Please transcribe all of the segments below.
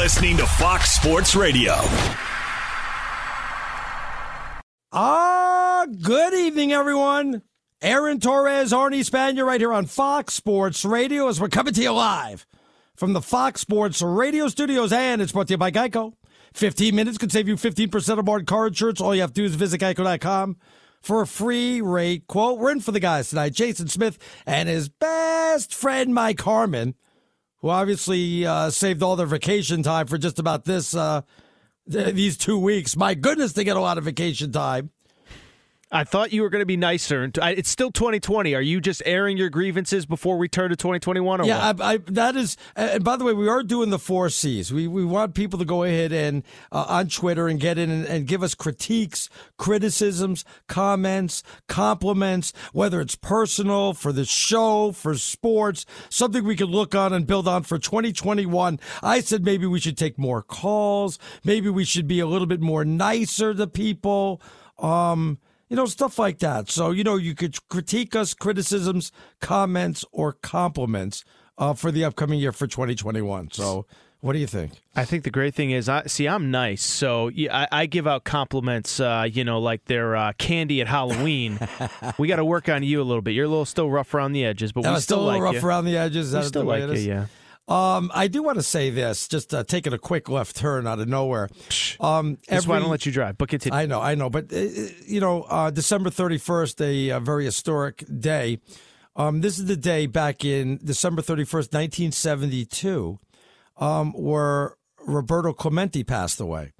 Listening to Fox Sports Radio. Ah, good evening, everyone. Aaron Torres, Arnie Spanier, right here on Fox Sports Radio as we're coming to you live from the Fox Sports Radio studios, and it's brought to you by Geico. 15 minutes could save you 15% on board car insurance. All you have to do is visit geico.com for a free rate quote. We're in for the guys tonight. Jason Smith and his best friend, Mike Harmon who obviously uh, saved all their vacation time for just about this uh, th- these two weeks. My goodness, they get a lot of vacation time. I thought you were going to be nicer. It's still 2020. Are you just airing your grievances before we turn to 2021? yeah, I, I, that is. And by the way, we are doing the four C's. We we want people to go ahead and uh, on Twitter and get in and, and, give us critiques, criticisms, comments, compliments, whether it's personal for the show, for sports, something we can look on and build on for 2021. I said maybe we should take more calls. Maybe we should be a little bit more nicer to people. Um, you know, stuff like that. So, you know, you could critique us, criticisms, comments, or compliments uh, for the upcoming year for 2021. So, what do you think? I think the great thing is, I see, I'm nice, so yeah, I, I give out compliments. Uh, you know, like they're uh, candy at Halloween. we got to work on you a little bit. You're a little still rough around the edges, but we still, still a little like rough you. around the edges. We still like you, yeah. Um, I do want to say this, just uh, taking a quick left turn out of nowhere. Um, That's why I don't let you drive. But continue. I know, I know, but uh, you know, uh, December thirty first, a, a, very historic day. Um, this is the day back in December thirty first, nineteen seventy two, um, where Roberto Clemente passed away.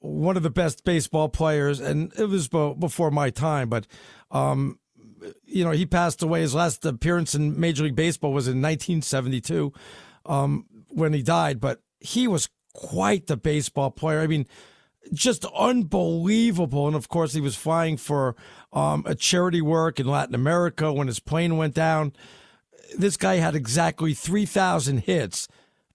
one of the best baseball players, and it was before my time, but um, you know, he passed away. His last appearance in Major League Baseball was in 1972 um, when he died, but he was quite the baseball player. I mean, just unbelievable. And of course, he was flying for um, a charity work in Latin America when his plane went down. This guy had exactly 3,000 hits,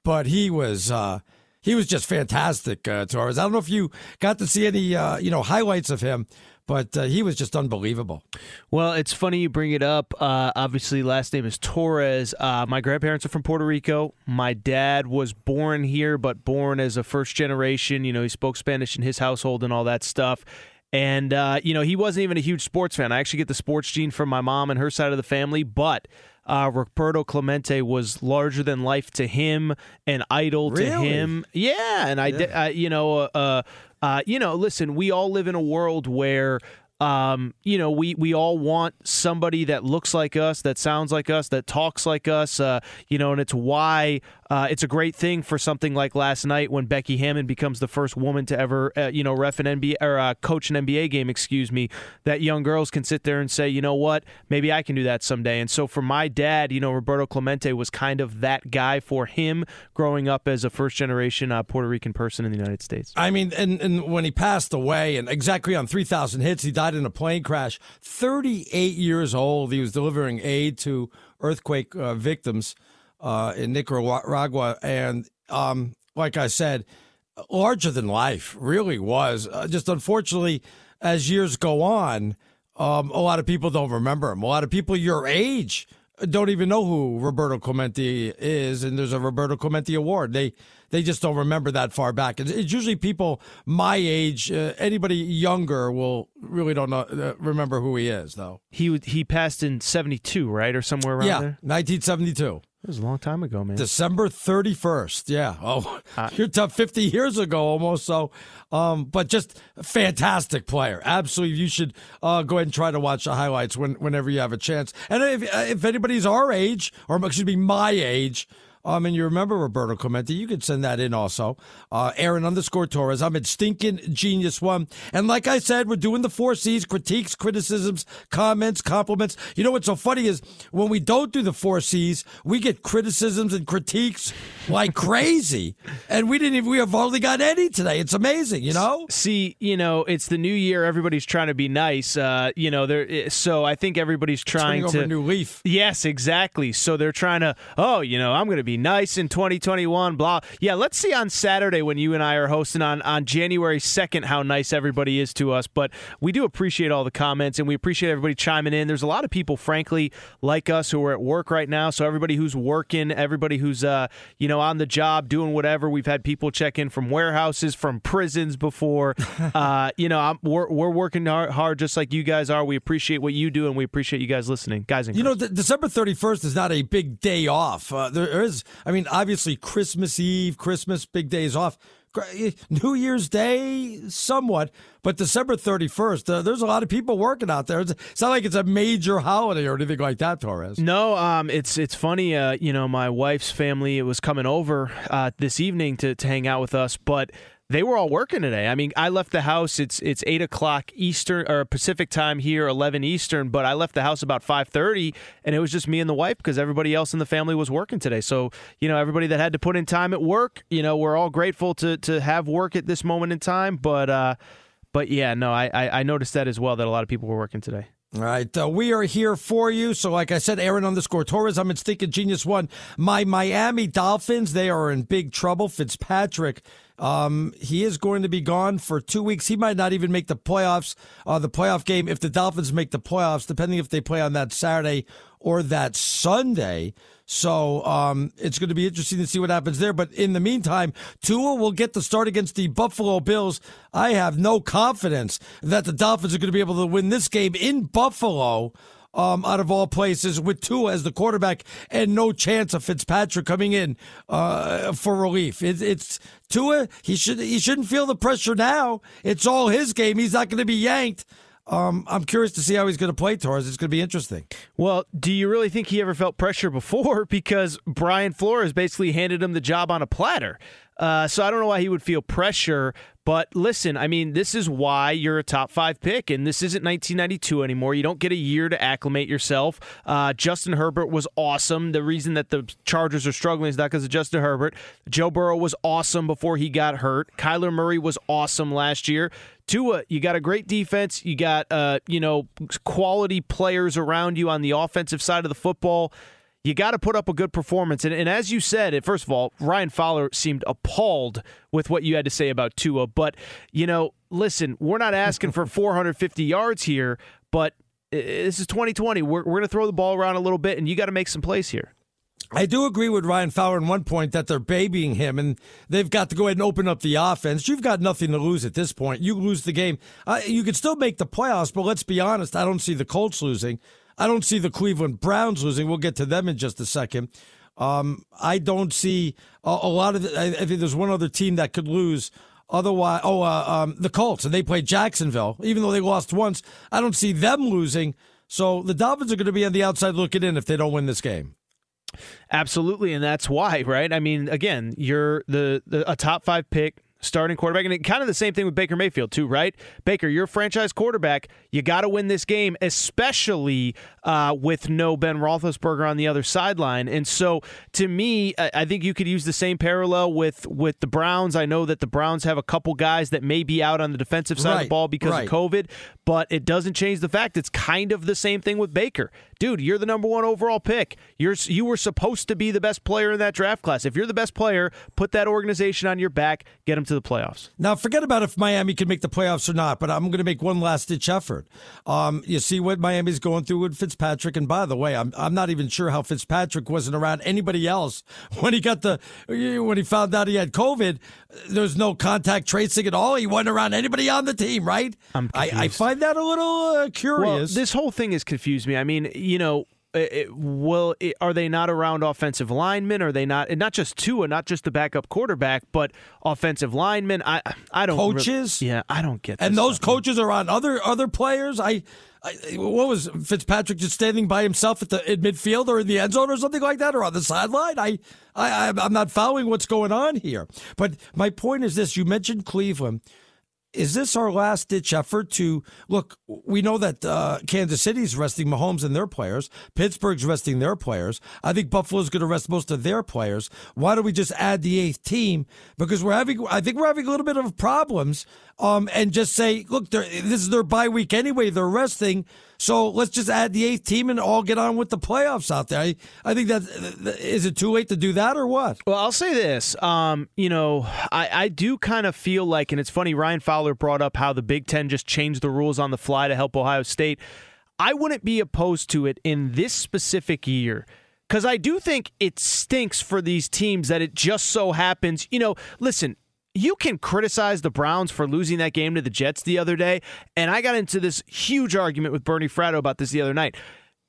but he was. Uh, he was just fantastic, uh, Torres. I don't know if you got to see any, uh, you know, highlights of him, but uh, he was just unbelievable. Well, it's funny you bring it up. Uh, obviously, last name is Torres. Uh, my grandparents are from Puerto Rico. My dad was born here, but born as a first generation. You know, he spoke Spanish in his household and all that stuff. And, uh, you know, he wasn't even a huge sports fan. I actually get the sports gene from my mom and her side of the family, but uh, Roberto Clemente was larger than life to him, an idol really? to him. Yeah, and I, yeah. I you know, uh, uh, you know, listen, we all live in a world where um, you know, we we all want somebody that looks like us, that sounds like us, that talks like us. Uh, you know, and it's why uh, it's a great thing for something like last night when Becky Hammon becomes the first woman to ever, uh, you know, ref an NBA or uh, coach an NBA game. Excuse me. That young girls can sit there and say, you know what, maybe I can do that someday. And so for my dad, you know, Roberto Clemente was kind of that guy for him growing up as a first generation uh, Puerto Rican person in the United States. I mean, and and when he passed away, and exactly on three thousand hits, he died in a plane crash. Thirty eight years old. He was delivering aid to earthquake uh, victims uh, in Nicaragua, and um, like I said, larger than life really was. Uh, just unfortunately, as years go on, um, a lot of people don't remember him. A lot of people your age don't even know who Roberto Clemente is, and there's a Roberto Clemente Award. They they just don't remember that far back. It's, it's usually people my age. Uh, anybody younger will really don't know, uh, remember who he is, though. He he passed in '72, right, or somewhere around yeah, there. 1972. It was a long time ago, man. December 31st. Yeah. Oh, uh, you're tough 50 years ago almost. So, um, but just fantastic player. Absolutely. You should uh, go ahead and try to watch the highlights when, whenever you have a chance. And if, if anybody's our age, or excuse me, my age, um, and you remember Roberto Clemente, you could send that in also. Uh, Aaron underscore Torres. I'm at Stinking Genius One. And like I said, we're doing the four C's critiques, criticisms, comments, compliments. You know what's so funny is when we don't do the four C's, we get criticisms and critiques like crazy. And we didn't even, we have hardly got any today. It's amazing, you know? See, you know, it's the new year. Everybody's trying to be nice. Uh, you know, there. Eh, so I think everybody's trying Turning to. new leaf. Yes, exactly. So they're trying to, oh, you know, I'm going to be nice in 2021. Blah. Yeah, let's see on Saturday when you and I are hosting on on January 2nd how nice everybody is to us. But we do appreciate all the comments and we appreciate everybody chiming in. There's a lot of people, frankly, like us who are at work right now. So everybody who's working, everybody who's uh, you know on the job doing whatever. We've had people check in from warehouses, from prisons before. uh, you know, I'm, we're we're working hard, hard just like you guys are. We appreciate what you do and we appreciate you guys listening, guys. And you know, December 31st is not a big day off. Uh, there is, I mean, obviously Christmas Eve, Christmas, big days off. New Year's Day, somewhat, but December 31st, uh, there's a lot of people working out there. It's, it's, not like it's a major holiday or anything like that, Torres. No, um, it's it's funny. Uh, you know, my wife's family was coming over uh, this evening to, to hang out with us, but they were all working today. I mean, I left the house. It's it's eight o'clock Eastern or Pacific time here, eleven Eastern. But I left the house about five thirty, and it was just me and the wife because everybody else in the family was working today. So you know, everybody that had to put in time at work, you know, we're all grateful to to have work at this moment in time. But uh, but yeah, no, I I, I noticed that as well that a lot of people were working today. All right, uh, we are here for you. So, like I said, Aaron underscore Torres. I'm in Stinking Genius One. My Miami Dolphins, they are in big trouble. Fitzpatrick um, he is going to be gone for two weeks. He might not even make the playoffs, uh, the playoff game if the Dolphins make the playoffs, depending if they play on that Saturday or that Sunday. So um, it's going to be interesting to see what happens there. But in the meantime, Tua will get the start against the Buffalo Bills. I have no confidence that the Dolphins are going to be able to win this game in Buffalo um, out of all places, with Tua as the quarterback and no chance of Fitzpatrick coming in uh, for relief. It, it's Tua. He should he shouldn't feel the pressure now. It's all his game. He's not going to be yanked. Um, I'm curious to see how he's going to play, Torres. It's going to be interesting. Well, do you really think he ever felt pressure before? Because Brian Flores basically handed him the job on a platter. Uh, so I don't know why he would feel pressure. But listen, I mean, this is why you're a top five pick, and this isn't 1992 anymore. You don't get a year to acclimate yourself. Uh, Justin Herbert was awesome. The reason that the Chargers are struggling is not because of Justin Herbert. Joe Burrow was awesome before he got hurt. Kyler Murray was awesome last year. Tua, you got a great defense. You got uh, you know quality players around you on the offensive side of the football you got to put up a good performance. And, and, as you said, first of all, Ryan Fowler seemed appalled with what you had to say about Tua. But, you know, listen, we're not asking for 450 yards here, but this is 2020. We're, we're going to throw the ball around a little bit, and you got to make some plays here. I do agree with Ryan Fowler in one point that they're babying him and they've got to go ahead and open up the offense. You've got nothing to lose at this point. You lose the game. Uh, you could still make the playoffs, but let's be honest, I don't see the Colts losing. I don't see the Cleveland Browns losing. We'll get to them in just a second. Um, I don't see a, a lot of. The, I, I, think there's one other team that could lose. Otherwise, oh, uh, um, the Colts, and they play Jacksonville. Even though they lost once, I don't see them losing. So the Dolphins are going to be on the outside looking in if they don't win this game. Absolutely, and that's why, right? I mean, again, you're the, the a top five pick starting quarterback. And it, kind of the same thing with Baker Mayfield, too, right? Baker, you're a franchise quarterback. You got to win this game, especially uh, with no Ben Roethlisberger on the other sideline. And so, to me, I think you could use the same parallel with with the Browns. I know that the Browns have a couple guys that may be out on the defensive side right, of the ball because right. of COVID, but it doesn't change the fact it's kind of the same thing with Baker. Dude, you're the number one overall pick. You're you were supposed to be the best player in that draft class. If you're the best player, put that organization on your back, get them to the playoffs. Now, forget about if Miami can make the playoffs or not, but I'm going to make one last ditch effort. Um, you see what Miami's going through with Fitzpatrick, and by the way, I'm I'm not even sure how Fitzpatrick wasn't around anybody else when he got the when he found out he had COVID. There's no contact tracing at all. He wasn't around anybody on the team, right? I'm I, I, find that a little uh, curious. Well, this whole thing has confused me. I mean, you know Uh, it, will it, are they not around offensive linemen? Are they not not just Tua, not just the backup quarterback, but offensive linemen? I I don't coaches. Really, yeah, I don't get. And those stuff, coaches are on other other players. I, I, what was Fitzpatrick just standing by himself at the in midfield or in the end zone or something like that, or on the sideline? I I I'm not following what's going on here. But my point is this: you mentioned Cleveland is this our last ditch effort to look? We know that uh, Kansas City's resting Mahomes and their players. Pittsburgh's resting their players. I think Buffalo's going to rest most of their players. Why don't we just add the eighth team? Because we're having, I think we're having a little bit of problems. Um, and just say, look, this is their bye week anyway. They're resting. So let's just add the eighth team and all get on with the playoffs out there. I, I think that is it too late to do that or what? Well, I'll say this. Um, you know, I, I do kind of feel like, and it's funny, Ryan Fowler brought up how the Big Ten just changed the rules on the fly to help Ohio State. I wouldn't be opposed to it in this specific year because I do think it stinks for these teams that it just so happens. You know, listen, you can criticize the Browns for losing that game to the Jets the other day, and I got into this huge argument with Bernie Fratto about this the other night.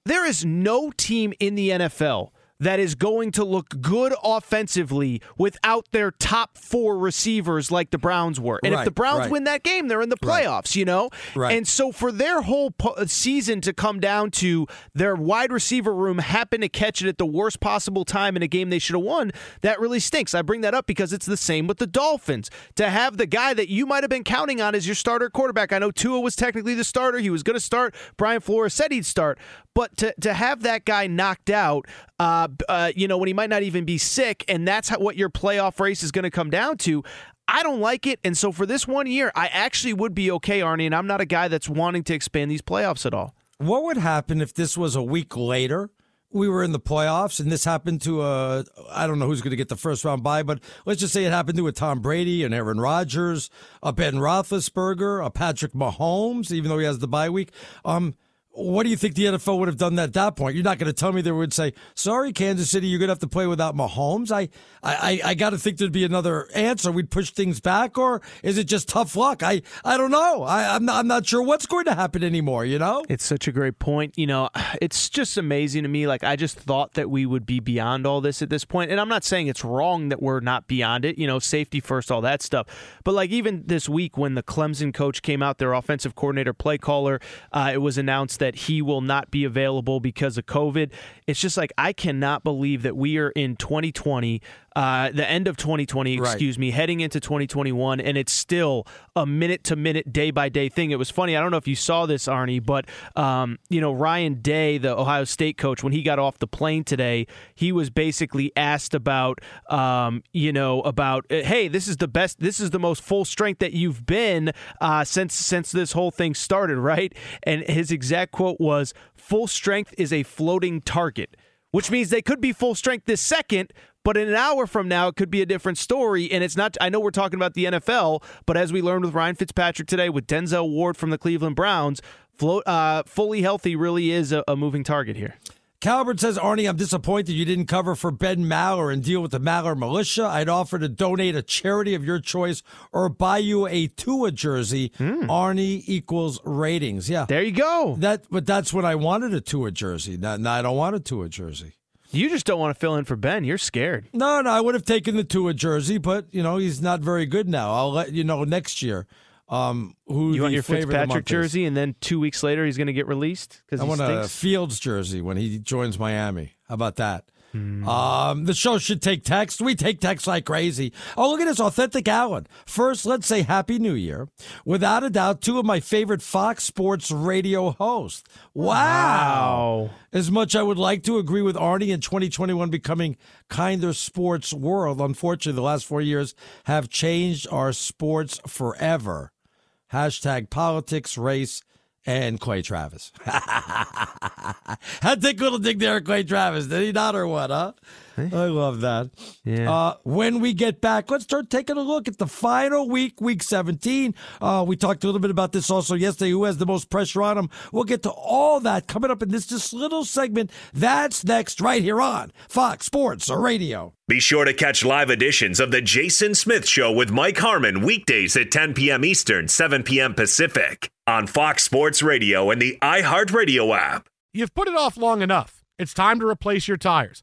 There is no team in the NFL that is going to look good offensively without their top four receivers like the Browns were. And right, if the Browns right. win that game, they're in the playoffs, right. you know? And so for their whole po- uh, season to come down to their wide receiver room happen to catch it at the worst possible time in a game they should have won, that really stinks. I bring that up because it's the same with the Dolphins. To have the guy that you might have been counting on as your starter quarterback, I know Tua was technically the starter. He was going to start. Brian Flores said he'd start. But to, to have that guy knocked out, uh, uh, you know, when he might not even be sick, and that's how, what your playoff race is going to come down to. I don't like it. And so for this one year, I actually would be okay, Arnie, and I'm not a guy that's wanting to expand these playoffs at all. What would happen if this was a week later? We were in the playoffs, and this happened to a. I don't know who's going to get the first round bye, but let's just say it happened to a Tom Brady, and Aaron Rodgers, a Ben Roethlisberger, a Patrick Mahomes, even though he has the bye week. Um, what do you think the NFL would have done at that point? You're not going to tell me they would say, "Sorry, Kansas City, you're going to have to play without Mahomes." I, I, I got to think there'd be another answer. We'd push things back, or is it just tough luck? I, I don't know. I, I'm not, I'm not sure what's going to happen anymore. You know, it's such a great point. You know, it's just amazing to me. Like I just thought that we would be beyond all this at this point. and I'm not saying it's wrong that we're not beyond it. You know, safety first, all that stuff. But like even this week when the Clemson coach came out, their offensive coordinator, play caller, uh, it was announced that he will not be available because of COVID. It's just like I cannot believe that we are in 2020 uh, the end of 2020, Right. excuse me, heading into 2021, and it's still a minute to minute, day by day thing. It was funny. I don't know if you saw this, Arnie, but um, you know Ryan Day, the Ohio State coach, when he got off the plane today, he was basically asked about, um, you know, about uh, hey, this is the best, this is the most full strength that you've been uh, since since this whole thing started, right? And his exact quote was, "Full strength is a floating target." Which means they could be full strength this second, but in an hour from now, it could be a different story. And it's not, I know we're talking about the NFL, but as we learned with Ryan Fitzpatrick today, with Denzel Ward from the Cleveland Browns, float, uh, fully healthy really is a, a moving target here. Calvert says, Arnie, I'm disappointed you didn't cover for Ben Maller and deal with the Maller militia. I'd offer to donate a charity of your choice or buy you a Tua jersey. Arnie equals ratings. Yeah. There you go. That, but that's what I wanted a Tua jersey. Now, now I don't want a Tua jersey. You just don't want to fill in for Ben. You're scared. No, no, I would have taken the Tua jersey, but you know he's not very good now. I'll let you know next year. Um, who You want your favorite of the Fitzpatrick month is. jersey, and then two weeks later, he's going to get released because I he want a? Fields jersey when he joins Miami. How about that? Hmm. Um, the show should take text. We take text like crazy. Oh, look at this authentic Allen. First, let's say Happy New Year. Without a doubt, two of my favorite Fox Sports radio hosts. Wow. Wow. As much I would like to agree with Arnie in 2021 becoming kinder sports world, unfortunately, the last four years have changed our sports forever. Hashtag politics, race, and Clay Travis. Take a little dig there Clay Travis, did he not, or what, huh? I love that. Yeah. Uh, when we get back, let's start taking a look at the final week, week 17. Uh, we talked a little bit about this also yesterday. Who has the most pressure on him? We'll get to all that coming up in this just little segment. That's next, right here on Fox Sports Radio. Be sure to catch live editions of The Jason Smith Show with Mike Harmon weekdays at 10 p.m. Eastern, 7 p.m. Pacific on Fox Sports Radio and the iHeartRadio app. You've put it off long enough. It's time to replace your tires.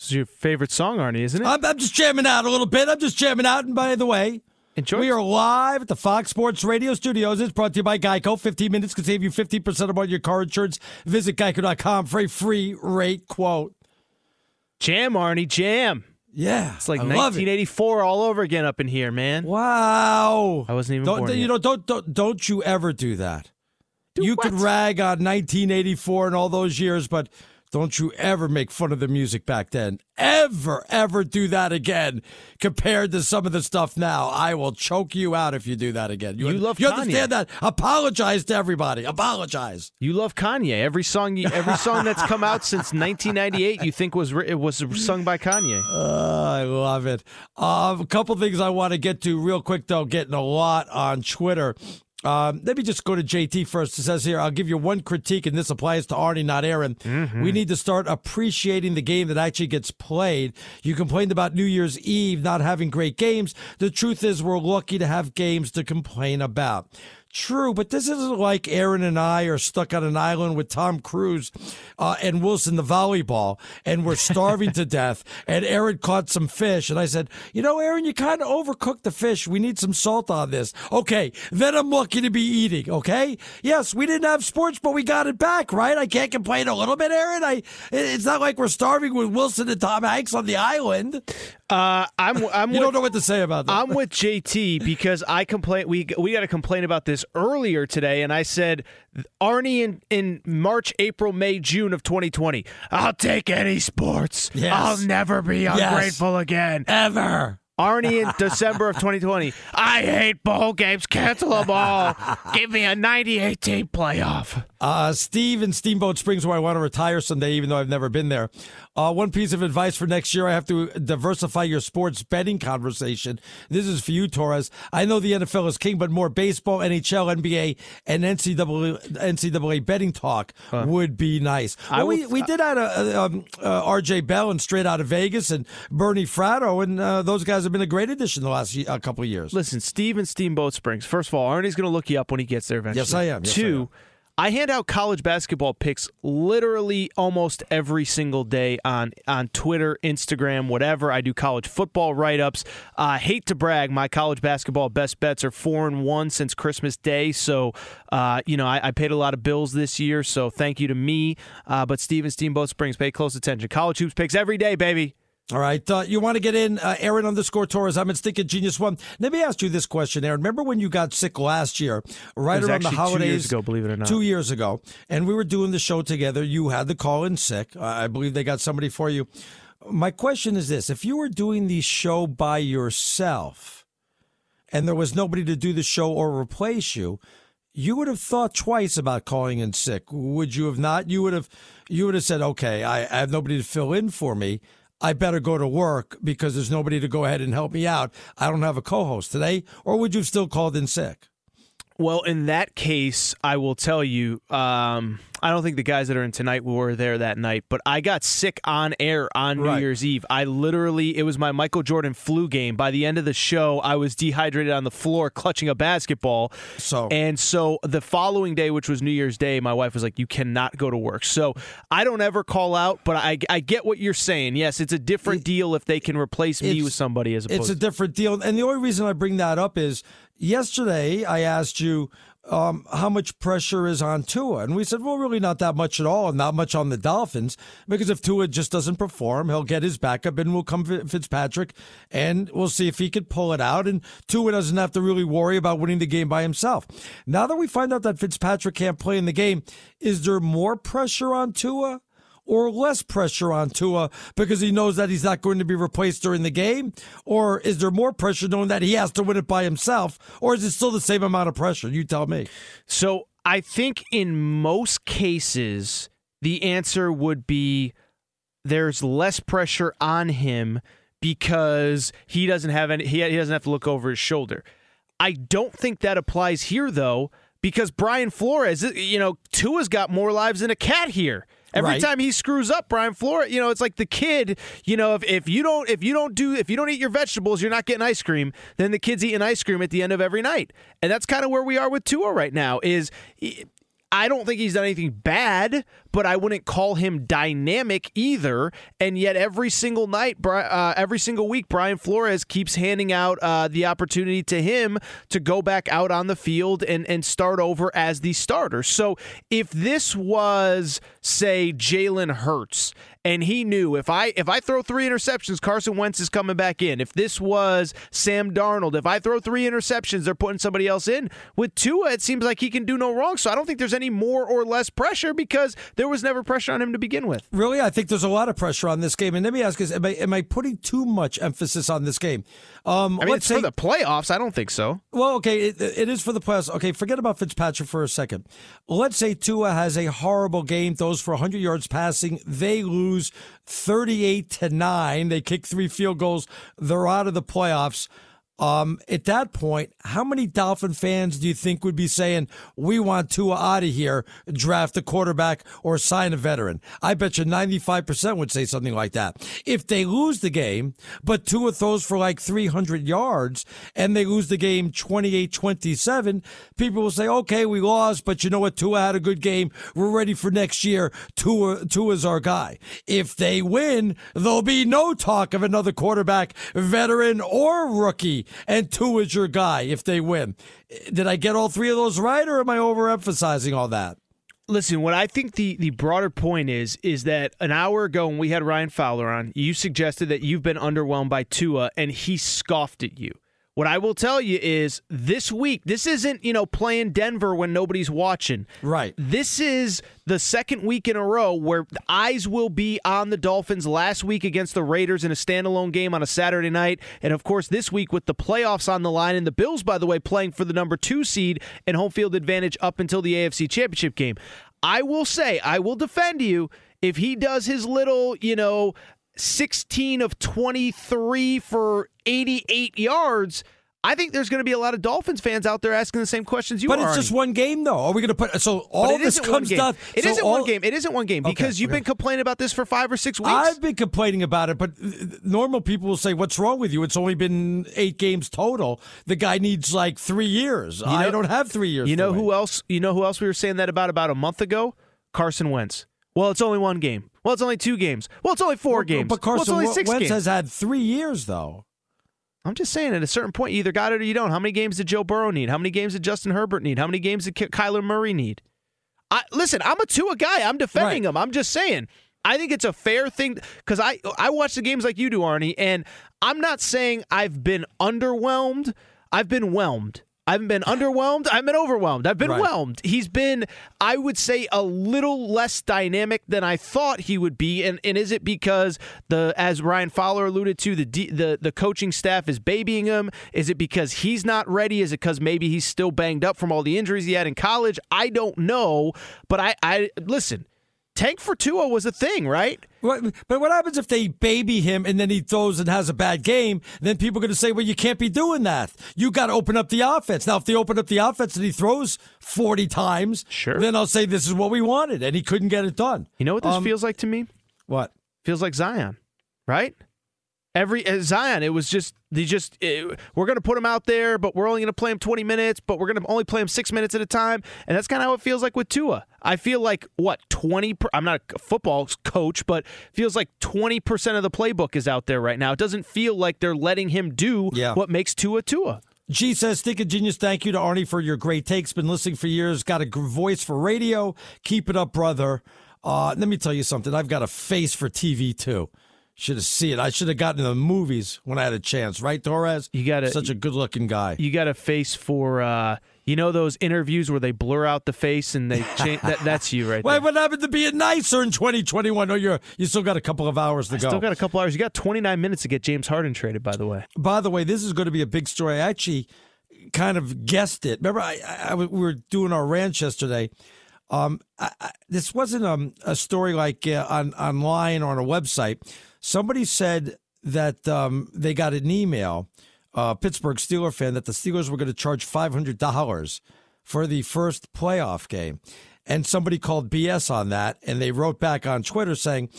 This is your favorite song, Arnie, isn't it? I'm, I'm just jamming out a little bit. I'm just jamming out. And by the way, Enjoy. we are live at the Fox Sports Radio studios. It's brought to you by Geico. 15 minutes can save you 50% on your car insurance. Visit geico.com for a free rate quote. Jam, Arnie, jam. Yeah. It's like I love it. 1984 all over again up in here, man. Wow. I wasn't even don't, born You yet. know, don't, don't, don't you ever do that. you could rag on 1984 and all those years, but don't you ever make fun of the music back then. Ever, ever do that again compared to some of the stuff now. I will choke you out if you do that again. You love You Kanye. understand that? Apologize to everybody. Apologize. You love Kanye. Every song, you, every song that's come out since 1998, you think was ri- it was sung by Kanye. Uh, I love it. Um, a couple things I want to get to real quick, though, getting a lot on Twitter. Um, let me just go to JT first. It says here, I'll give you one critique, and this applies to Arnie, not Aaron. We need to start appreciating the game that actually gets played. You complained about New Year's Eve not having great games. The truth is, we're lucky to have games to complain about. True, but this isn't like Aaron and I are stuck on an island with Tom Cruise uh, and Wilson the volleyball, and we're starving to death. And Aaron caught some fish, and I said, "You know, Aaron, you kind of overcooked the fish. We need some salt on this." Okay, then I'm lucky to be eating. Okay, yes, we didn't have sports, but we got it back, right? I can't complain a little bit, Aaron. I, it's not like we're starving with Wilson and Tom Hanks on the island. Uh, I'm I'm You with, don't know what to say about that. I'm with JT because I complain. We we got to complain about this earlier today, and I said Arnie in in March, April, May, June of 2020. I'll take any sports. Yes. I'll never be Yes. ungrateful again. Ever. Arnie in December of 2020. I hate bowl games. Cancel them all. Give me a 98 team playoff. Uh, Steve in Steamboat Springs, where I want to retire someday, even though I've never been there. Uh, one piece of advice for next year: I have to diversify your sports betting conversation. This is for you, Torres. I know the NFL is king, but more baseball, NHL, NBA, and NCAA, NCAA betting talk would be nice. I Well, we we did have a, um, uh, R.J. Bell and straight out of Vegas and Bernie Fratto, and uh, those guys have been a great addition the last uh, couple of years. Listen, Steve in Steamboat Springs. First of all, Arnie's going to look you up when he gets there eventually. Yes, I am. Yes, I Two, am. I hand out college basketball picks literally almost every single day on on Twitter, Instagram, whatever. I do college football write ups. I hate to brag, my college basketball best bets are four and one since Christmas Day. So, uh, you know, I, I paid a lot of bills this year. So, thank you to me. Uh, but Steven Steamboat Springs, pay close attention. College hoops picks every day, baby. All right. Uh, you want to get in, uh, Aaron underscore Torres. I'm at Stinking Genius One. Let me ask you this question, Aaron. Remember when you got sick last year, right around the actually two holidays? years ago, believe it or not. Two years ago. And we were doing the show together. You had the call in sick. I believe they got somebody for you. My question is this if you were doing the show by yourself and there was nobody to do the show or replace you, you would have thought twice about calling in sick. Would you have not? You would have you would have said, Okay, I, I have nobody to fill in for me. I better go to work because there's nobody to go ahead and help me out. I don't have a co host today. Or would you have still called in sick? Well, in that case, I will tell you. Um, I don't think the guys that are in tonight were there that night, but I got sick on air on New Right. Year's Eve. I literally, it was my Michael Jordan flu game. By the end of the show, I was dehydrated on the floor clutching a basketball. So And so the following day, which was New Year's Day, my wife was like, "You cannot go to work." So I don't ever call out, but I, I get what you're saying. Yes, it's a different deal if they can replace me with somebody as opposed. It's a different deal. And the only reason I bring that up is yesterday I asked you um, how much pressure is on Tua. And we said, well, really not that much at all, and not much on the Dolphins, because if Tua just doesn't perform, he'll get his backup and we'll come Fitzpatrick, and we'll see if he could pull it out. And Tua doesn't have to really worry about winning the game by himself. Now that we find out that Fitzpatrick can't play in the game, is there more pressure on Tua? Or less pressure on Tua because he knows that he's not going to be replaced during the game? Or is there more pressure knowing that he has to win it by himself? Or is it still the same amount of pressure? You tell me. So I think in most cases, the answer would be there's less pressure on him because he doesn't have any he, he doesn't have to look over his shoulder. I don't think that applies here though because Brian Flores, you know, Tua's got more lives than a cat here. Every Right. time he screws up, Brian Flores, you know, it's like the kid, you know, if, if you don't if you don't do if you don't eat your vegetables, you're not getting ice cream, then the kid's eating ice cream at the end of every night. And that's kind of where we are with Tua right now is I don't think he's done anything bad, but I wouldn't call him dynamic either. And yet, every single night, uh, every single week, Brian Flores keeps handing out uh, the opportunity to him to go back out on the field and, and start over as the starter. So, if this was, say, Jalen Hurts, and he knew if I if I throw three interceptions, Carson Wentz is coming back in. If this was Sam Darnold, if I throw three interceptions, they're putting somebody else in. With Tua, it seems like he can do no wrong. So I don't think there's any more or less pressure because there was never pressure on him to begin with. Really, I think there's a lot of pressure on this game. And let me ask you: Am I, am I putting too much emphasis on this game? Um, I mean, let's it's say, for the playoffs. I don't think so. Well, okay, it, it is for the playoffs. Okay, forget about Fitzpatrick for a second. Let's say Tua has a horrible game, throws for 100 yards passing. They lose 38 to 9. They kick three field goals. They're out of the playoffs. Um, at that point, how many Dolphin fans do you think would be saying, we want Tua out of here, draft a quarterback or sign a veteran? I bet you 95% would say something like that. If they lose the game, but Tua throws for like 300 yards and they lose the game 28 27, people will say, okay, we lost, but you know what? Tua had a good game. We're ready for next year. Tua, Tua's our guy. If they win, there'll be no talk of another quarterback, veteran or rookie, and Tua is your guy if they win. Did I get all three of those right, or am I overemphasizing all that? Listen, what I think the the broader point is is that an hour ago when we had Ryan Fowler on, you suggested that you've been underwhelmed by Tua, and he scoffed at you. What I will tell you is this week, this isn't, you know, playing Denver when nobody's watching. Right. This is the second week in a row where the eyes will be on the Dolphins last week against the Raiders in a standalone game on a Saturday night. And of course, this week with the playoffs on the line and the Bills, by the way, playing for the number two seed and home field advantage up until the AFC Championship game. I will say, I will defend you if he does his little, you know, 16 of 23 for 88 yards. I think there's going to be a lot of Dolphins fans out there asking the same questions you but are. But it's just one game, though. Are we going to put so all this comes down? It so not all- one game. It isn't one game Okay, because you've okay. been complaining about this for five or six weeks. I've been complaining about it, but normal people will say, "What's wrong with you? It's only been eight games total. The guy needs like three years. I know- don't have three years." you know wait." who else? You know who else we were saying that about about a month ago? Carson Wentz. Well, it's only one game. Well, it's only two games. Well, it's only four Well, games. But well, Carson it's only six Wentz games. has had three years, though. I'm just saying, at a certain point, you either got it or you don't. How many games did Joe Burrow need? How many games did Justin Herbert need? How many games did Kyler Murray need? I, listen, I'm a Tua guy. I'm defending Right. him. I'm just saying. I think it's a fair thing because I I watch the games like you do, Arnie, and I'm not saying I've been underwhelmed. I've been whelmed. I haven't been underwhelmed. I've been overwhelmed. I've been Right. whelmed. He's been, I would say, a little less dynamic than I thought he would be. And and is it because the, as Ryan Fowler alluded to, the D, the the coaching staff is babying him? Is it because he's not ready? Is it because maybe he's still banged up from all the injuries he had in college? I don't know. But I I listen. Tank for Tua was a thing, right? What, but what happens if they baby him and then he throws and has a bad game? Then people are going to say, well, you can't be doing that. You got to open up the offense. Now, if they open up the offense and he throws 40 times, sure. then I'll say this is what we wanted and he couldn't get it done. You know what this Um, feels like to me? What? Feels like Zion, right? Every uh, Zion, it was just they just it, we're going to put him out there, but we're only going to play him 20 minutes, but we're going to only play him six minutes at a time, and that's kind of how it feels like with Tua. I feel like what 20. Per, I'm not a football coach, but feels like 20 percent of the playbook is out there right now. It doesn't feel like they're letting him do Yeah. what makes Tua Tua. G says, Think of Genius, thank you to Arnie for your great takes. Been listening for years. Got a voice for radio. Keep it up, brother. Uh, let me tell you something. I've got a face for TV, too. Should have seen it. I should have gotten in the movies when I had a chance, right, Torres? You got Such a good looking guy. You got a face for uh, you know those interviews where they blur out the face and they change. that, that's you right Why there. what happened to being nicer in 2021? Oh, you're you still got a couple of hours to I go. still got a couple hours. You got 29 minutes to get James Harden traded. By the way, By the way, this is going to be a big story. I actually kind of guessed it. Remember, I, I, I- we were doing our ranch yesterday. Um, I, I, this wasn't um, a story like uh, on online or on a website. Somebody said that um, they got an email, uh, Pittsburgh Steeler fan, that the Steelers were going to charge five hundred dollars for the first playoff game, and somebody called BS on that, and they wrote back on Twitter saying.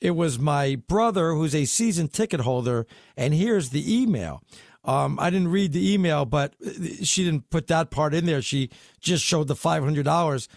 It was my brother who's a season ticket holder, and here's the email. Um, I didn't read the email, but she didn't put that part in there. She just showed the five hundred dollars.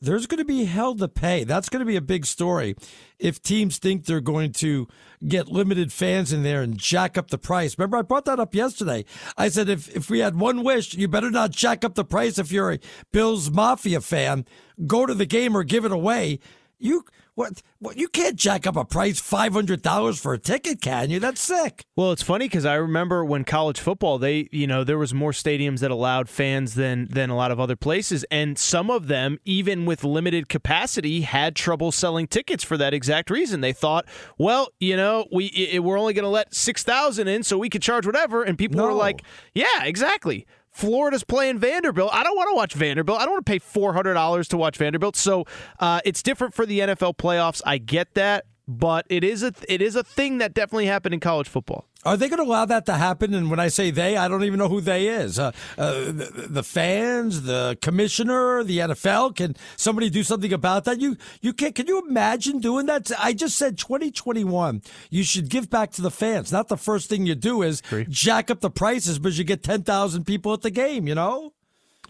There's going to be hell to pay. That's going to be a big story. If teams think they're going to get limited fans in there and jack up the price. Remember, I brought that up yesterday. I said if if we had one wish, you better not jack up the price. If you're a Bills Mafia fan, go to the game or give it away. You what? What? You can't jack up a price five hundred dollars for a ticket, can you? That's sick. Well, it's funny because I remember when college football, they, you know, there was more stadiums that allowed fans than than a lot of other places, and some of them, even with limited capacity, had trouble selling tickets for that exact reason. They thought, well, you know, we i- we're only going to let six thousand in, so we could charge whatever, and people were like, yeah, exactly. Florida's playing Vanderbilt. I don't want to watch Vanderbilt. I don't want to pay four hundred dollars to watch Vanderbilt. So uh, it's different for the NFL playoffs. I get that, but it is a it is a thing that definitely happened in college football. Are they going to allow that to happen? And when I say they, I don't even know who they is. Uh, uh, the, the fans, the commissioner, the NFL. Can somebody do something about that? You you can Can you imagine doing that? I just said 2021. You should give back to the fans. Not the first thing you do is jack up the prices because you get 10,000 people at the game. You know.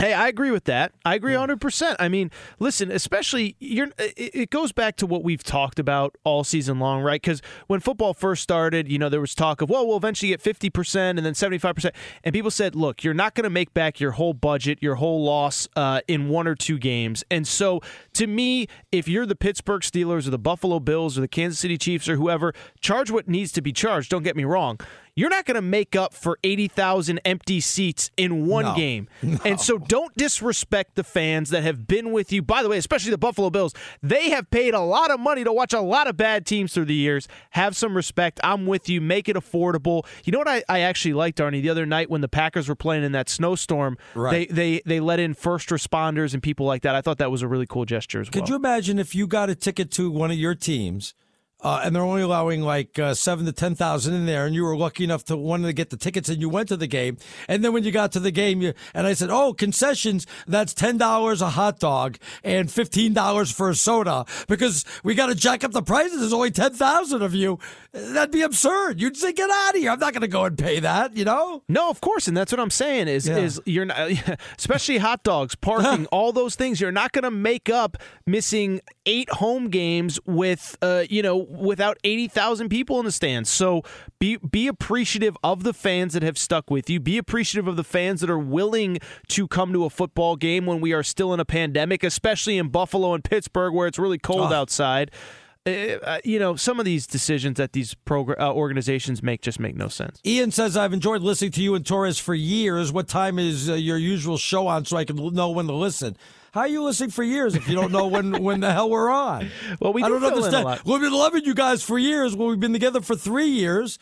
Hey, I agree with that. I agree 100%. I mean, listen, especially you're it it goes back to what we've talked about all season long, right? Cuz when football first started, you know, there was talk of, well, we'll eventually get 50% and then 75%. And people said, "Look, you're not going to make back your whole budget, your whole loss uh, in one or two games." And so, to me, if you're the Pittsburgh Steelers or the Buffalo Bills or the Kansas City Chiefs or whoever, charge what needs to be charged. Don't get me wrong. You're not going to make up for 80,000 empty seats in one No. game. And so don't disrespect the fans that have been with you. By the way, especially the Buffalo Bills, they have paid a lot of money to watch a lot of bad teams through the years. Have some respect. I'm with you. Make it affordable. You know what I, I actually liked, Arnie, the other night when the Packers were playing in that snowstorm, Right. they, they, they let in first responders and people like that. I thought that was a really cool gesture as well. Could you imagine if you got a ticket to one of your teams? Uh, and they're only allowing like uh, seven to ten thousand in there, and you were lucky enough to want to get the tickets, and you went to the game. And then when you got to the game, you and I said, "Oh, concessions, that's ten dollars a hot dog and fifteen dollars for a soda because we got to jack up the prices. There's only ten thousand of you. That'd be absurd. You'd say, "Get out of here! I'm not going to go and pay that." You know? No, of course, and that's what I'm saying is Yeah. is you're not, especially hot dogs, parking, all those things. You're not going to make up missing eight home games with uh you know without eighty thousand people in the stands. So be be appreciative of the fans that have stuck with you. Be appreciative of the fans that are willing to come to a football game when we are still in a pandemic, especially in Buffalo and Pittsburgh where it's really cold Oh. outside. Uh, uh, you know, some of these decisions that these progr- uh, organizations make just make no sense. Ian says, I've enjoyed listening to you and Torres for years. What time is uh, your usual show on so I can know when to listen? How are you listening for years if you don't know when, when the hell we're on? Well, we I do don't understand. We've been loving you guys for years. Well, we've been together for three years,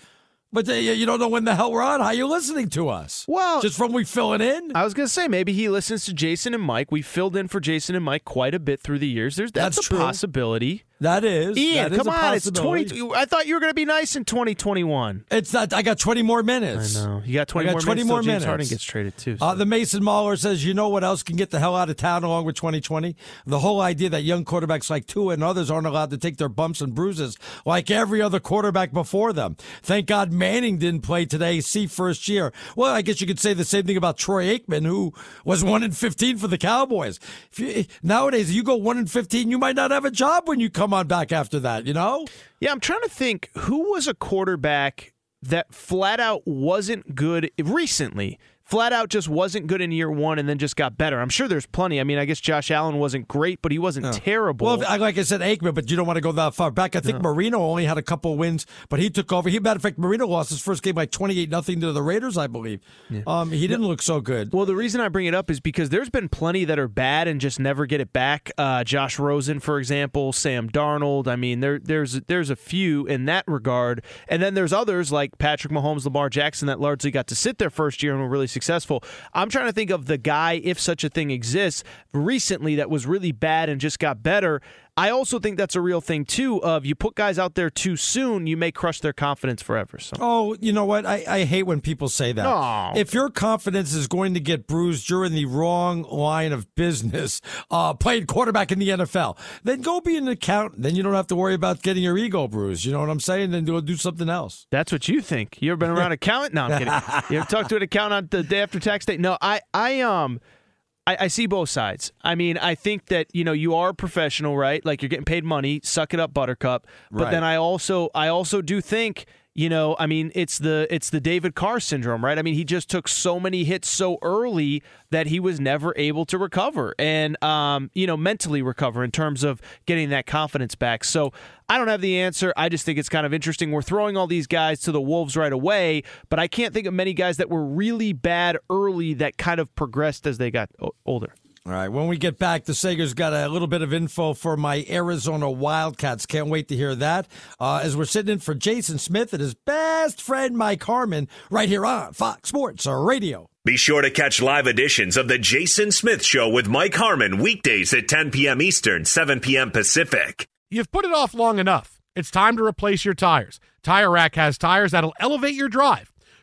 but you don't know when the hell we're on. How are you listening to us? Well, just from we filling in. I was going to say maybe he listens to Jason and Mike. We filled in for Jason and Mike quite a bit through the years. There's that's, That's a true. possibility. That is. Ian, that come on. It's 20. I thought you were going to be nice in 2021. It's not. I got 20 more minutes. I know. You got 20 I got more 20 minutes more James minutes. Harden gets traded, too. Uh, the Mason Mahler says, you know what else can get the hell out of town along with 2020? The whole idea that young quarterbacks like Tua and others aren't allowed to take their bumps and bruises like every other quarterback before them. Thank God Manning didn't play today, see first year. Well, I guess you could say the same thing about Troy Aikman, who was 1 in 15 for the Cowboys. If you, nowadays, you go 1 in 15, you might not have a job when you come on back after that, you know? Yeah, I'm trying to think who was a quarterback that flat out wasn't good recently. Flat out just wasn't good in year one and then just got better. I'm sure there's plenty. I mean, I guess Josh Allen wasn't great, but he wasn't terrible. Well, like I said, Aikman, but you don't want to go that far back. I think Marino only had a couple of wins, but he took over. He, matter of fact, Marino lost his first game by 28 nothing to the Raiders, I believe. Um, he didn't look so good. Well, the reason I bring it up is because there's been plenty that are bad and just never get it back. Uh, Josh Rosen, for example, Sam Darnold. I mean, there there's there's a few in that regard, and then there's others like Patrick Mahomes, Lamar Jackson that largely got to sit their first year and were really successful. I'm trying to think of the guy, if such a thing exists, recently that was really bad and just got better. I also think that's a real thing too. Of you put guys out there too soon, you may crush their confidence forever. So. Oh, you know what? I, I hate when people say that. No. If your confidence is going to get bruised, you're in the wrong line of business. Uh, playing quarterback in the NFL, then go be an accountant. Then you don't have to worry about getting your ego bruised. You know what I'm saying? Then go do something else. That's what you think. You ever been around an accountant? No, I'm kidding. You ever talked to an accountant the day after tax day? No, I, I, um, I, I see both sides. I mean, I think that you know you are a professional, right? Like you're getting paid money. Suck it up, Buttercup. But Right. then I also, I also do think. You know, I mean, it's the it's the David Carr syndrome, right? I mean, he just took so many hits so early that he was never able to recover and um, you know, mentally recover in terms of getting that confidence back. So I don't have the answer. I just think it's kind of interesting. We're throwing all these guys to the wolves right away, but I can't think of many guys that were really bad early that kind of progressed as they got older. All right. When we get back, the Sager's got a little bit of info for my Arizona Wildcats. Can't wait to hear that. Uh, as we're sitting in for Jason Smith and his best friend Mike Harmon right here on Fox Sports Radio. Be sure to catch live editions of The Jason Smith Show with Mike Harmon weekdays at 10 p.m. Eastern, 7 p.m. Pacific. You've put it off long enough. It's time to replace your tires. Tire Rack has tires that'll elevate your drive.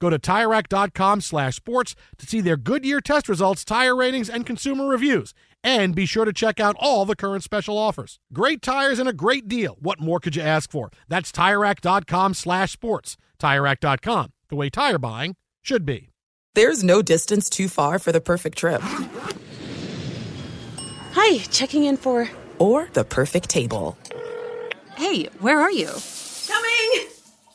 Go to TireRack.com slash sports to see their Goodyear test results, tire ratings, and consumer reviews. And be sure to check out all the current special offers. Great tires and a great deal. What more could you ask for? That's TireRack.com slash sports. TireRack.com, the way tire buying should be. There's no distance too far for the perfect trip. Hi, checking in for. Or the perfect table. Hey, where are you? Coming!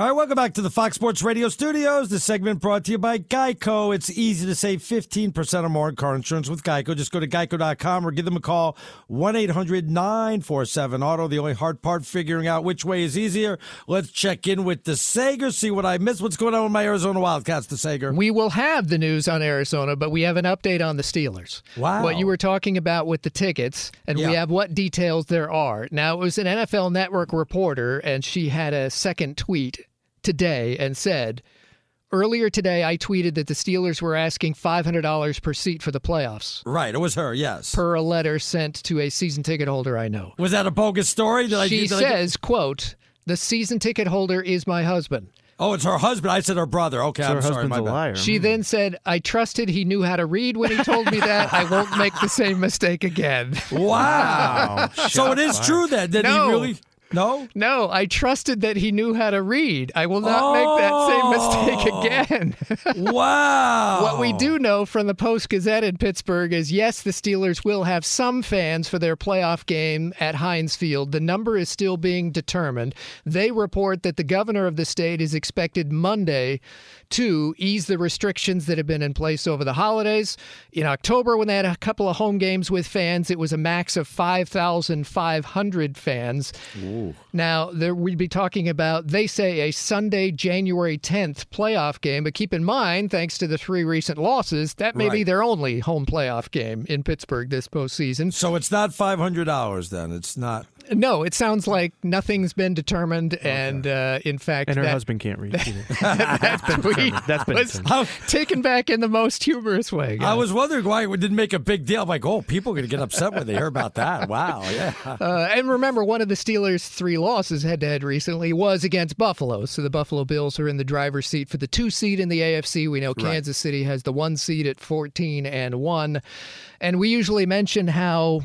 All right, welcome back to the Fox Sports Radio studios. This segment brought to you by Geico. It's easy to save 15% or more on car insurance with Geico. Just go to geico.com or give them a call 1 800 947 Auto. The only hard part, figuring out which way is easier. Let's check in with the Sager, see what I missed. What's going on with my Arizona Wildcats, the Sager? We will have the news on Arizona, but we have an update on the Steelers. Wow. What you were talking about with the tickets, and Yeah. we have what details there are. Now, it was an NFL Network reporter, and she had a second tweet today and said, Earlier today, I tweeted that the Steelers were asking $500 per seat for the playoffs. Right, it was her, yes. Per a letter sent to a season ticket holder I know. Was that a bogus story? Did I, she did I get- says, quote, the season ticket holder is my husband. Oh, it's her husband. I said her brother. Okay, I'm sorry. My bad. She then said, I trusted he knew how to read when he told me that. I won't make the same mistake again. Wow. so it is true then. Did no. he really? No? No, I trusted that he knew how to read. I will not make that same Oh. mistake again. wow. What we do know from the Post Gazette in Pittsburgh is yes, the Steelers will have some fans for their playoff game at Heinz Field. The number is still being determined. They report that the governor of the state is expected Monday to ease the restrictions that have been in place over the holidays. In October, when they had a couple of home games with fans, it was a max of 5,500 fans. Now, there we'd be talking about, they say, a Sunday, January 10th playoff game. But keep in mind, thanks to the three recent losses, that may be their only home playoff game in Pittsburgh this postseason. So it's not five hundred dollars then. It's not. No, it sounds like nothing's been determined, and uh, in fact, And her that, husband can't read either. that tweet determined. That's been was determined. taken back in the most humorous way. I was wondering why we didn't make a big deal. I'm like, oh, people are going to get upset when they hear about that. Wow. Yeah. Uh, and remember, one of the Steelers' three losses head to head recently was against Buffalo. So the Buffalo Bills are in the driver's seat for the two seed in the AFC. We know Right. Kansas City has the one seed at 14 and 1. And we usually mention how.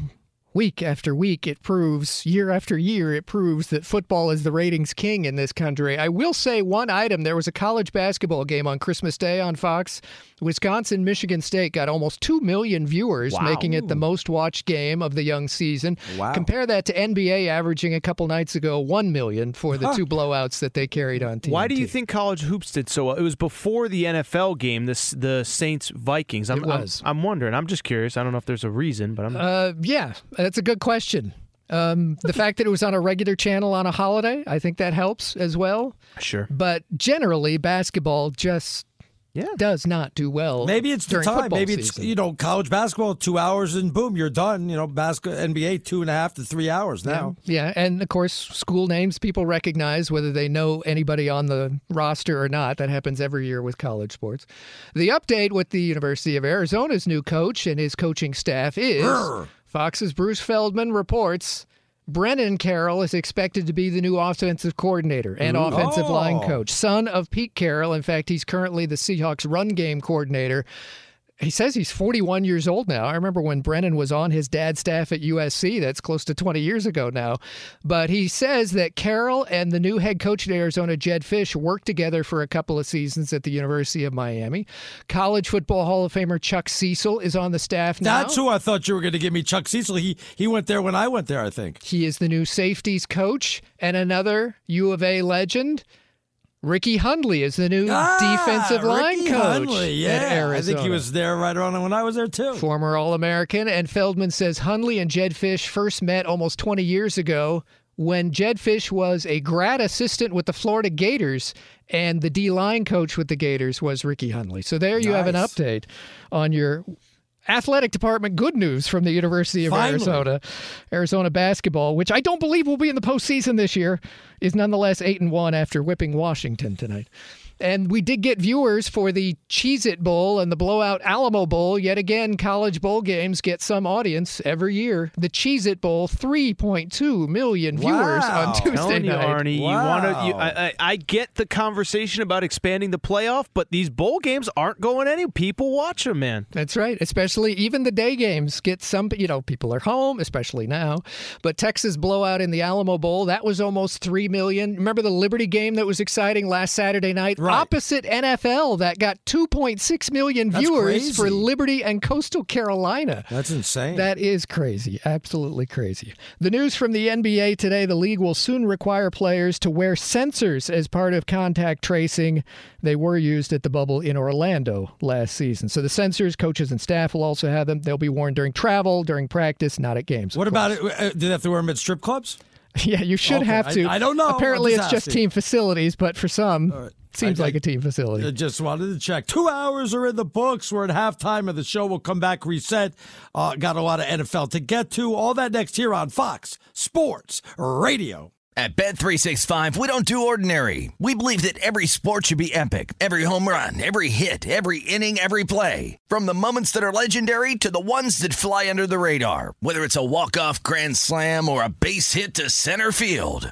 Week after week, it proves, year after year, it proves that football is the ratings king in this country. I will say one item there was a college basketball game on Christmas Day on Fox. Wisconsin Michigan State got almost 2 million viewers, Wow. making it the most watched game of the young season. Wow. Compare that to NBA averaging a couple nights ago 1 million for the Huh. two blowouts that they carried on TNT. Why do you think college hoops did so well? It was before the NFL game, this the Saints Vikings. I'm, It was. I'm, I'm wondering. I'm just curious. I don't know if there's a reason, but I'm. Uh, yeah, that's a good question. Um, the fact that it was on a regular channel on a holiday, I think that helps as well. sure. But generally, basketball just Yeah. does not do well. Maybe it's the time. Maybe it's season. you know college basketball two hours and boom you're done. You know basketball NBA two and a half to three hours now. Yeah, and of course, school names people recognize whether they know anybody on the roster or not. That happens every year with college sports. The update with the University of Arizona's new coach and his coaching staff is Grr. Fox's Bruce Feldman reports. Brennan Carroll is expected to be the new offensive coordinator and Ooh. offensive line Oh. coach, son of Pete Carroll. In fact, he's currently the Seahawks run game coordinator. He says he's 41 years old now. I remember when Brennan was on his dad's staff at USC. That's close to 20 years ago now. But he says that Carroll and the new head coach at Arizona, Jedd Fisch, worked together for a couple of seasons at the University of Miami. College Football Hall of Famer Chuck Cecil is on the staff now. That's who I thought you were going to give me, Chuck Cecil. He he went there when I went there, I think. He is the new safeties coach and another U of A legend. Ricky Hunley is the new Ah, defensive line Ricky coach Hunley, yeah. at Arizona. I think he was there right around when I was there too. Former All American. And Feldman says Hunley and Jedd Fisch first met almost 20 years ago when Jedd Fisch was a grad assistant with the Florida Gators and the D line coach with the Gators was Ricky Hunley. So there you have an update on your athletic department good news from the University of Finally. Arizona. Arizona basketball, which I don't believe will be in the postseason this year, is nonetheless 8 and 1 after whipping Washington tonight. And we did get viewers for the Cheez It Bowl and the blowout Alamo Bowl. Yet again, college bowl games get some audience every year. The Cheez It Bowl, 3.2 million viewers Wow. on Tuesday telling you, night. Arnie, you want to. Wow. I, I, I get the conversation about expanding the playoff, but these bowl games aren't going any. People watch them, man. That's right. Especially even the day games get some, you know, people are home, especially now. But Texas blowout in the Alamo Bowl, that was almost 3 million. Remember the Liberty game that was exciting last Saturday night? Right. Opposite NFL that got 2.6 million That's viewers for. Liberty and Coastal Carolina. That's insane. That is crazy. Absolutely crazy. The news from the NBA today the league will soon require players to wear sensors as part of contact tracing. They were used at the bubble in Orlando last season. So the sensors, coaches and staff will also have them. They'll be worn during travel, during practice, not at games. what course. about it? Uh, Do they have to wear them at strip clubs? Yeah, you should Okay, have to. I don't know. Apparently, it's just just team facilities, but for some, right. Seems I- like I- a team facility. I just wanted to check. Two hours are in the books. We're at halftime of the show. We'll come back, reset. Uh, got a lot of NFL to get to. All that next here on Fox Sports Radio. At Bet365, we don't do ordinary. We believe that every sport should be epic. Every home run, every hit, every inning, every play. From the moments that are legendary to the ones that fly under the radar. Whether it's a walk-off grand slam or a base hit to center field.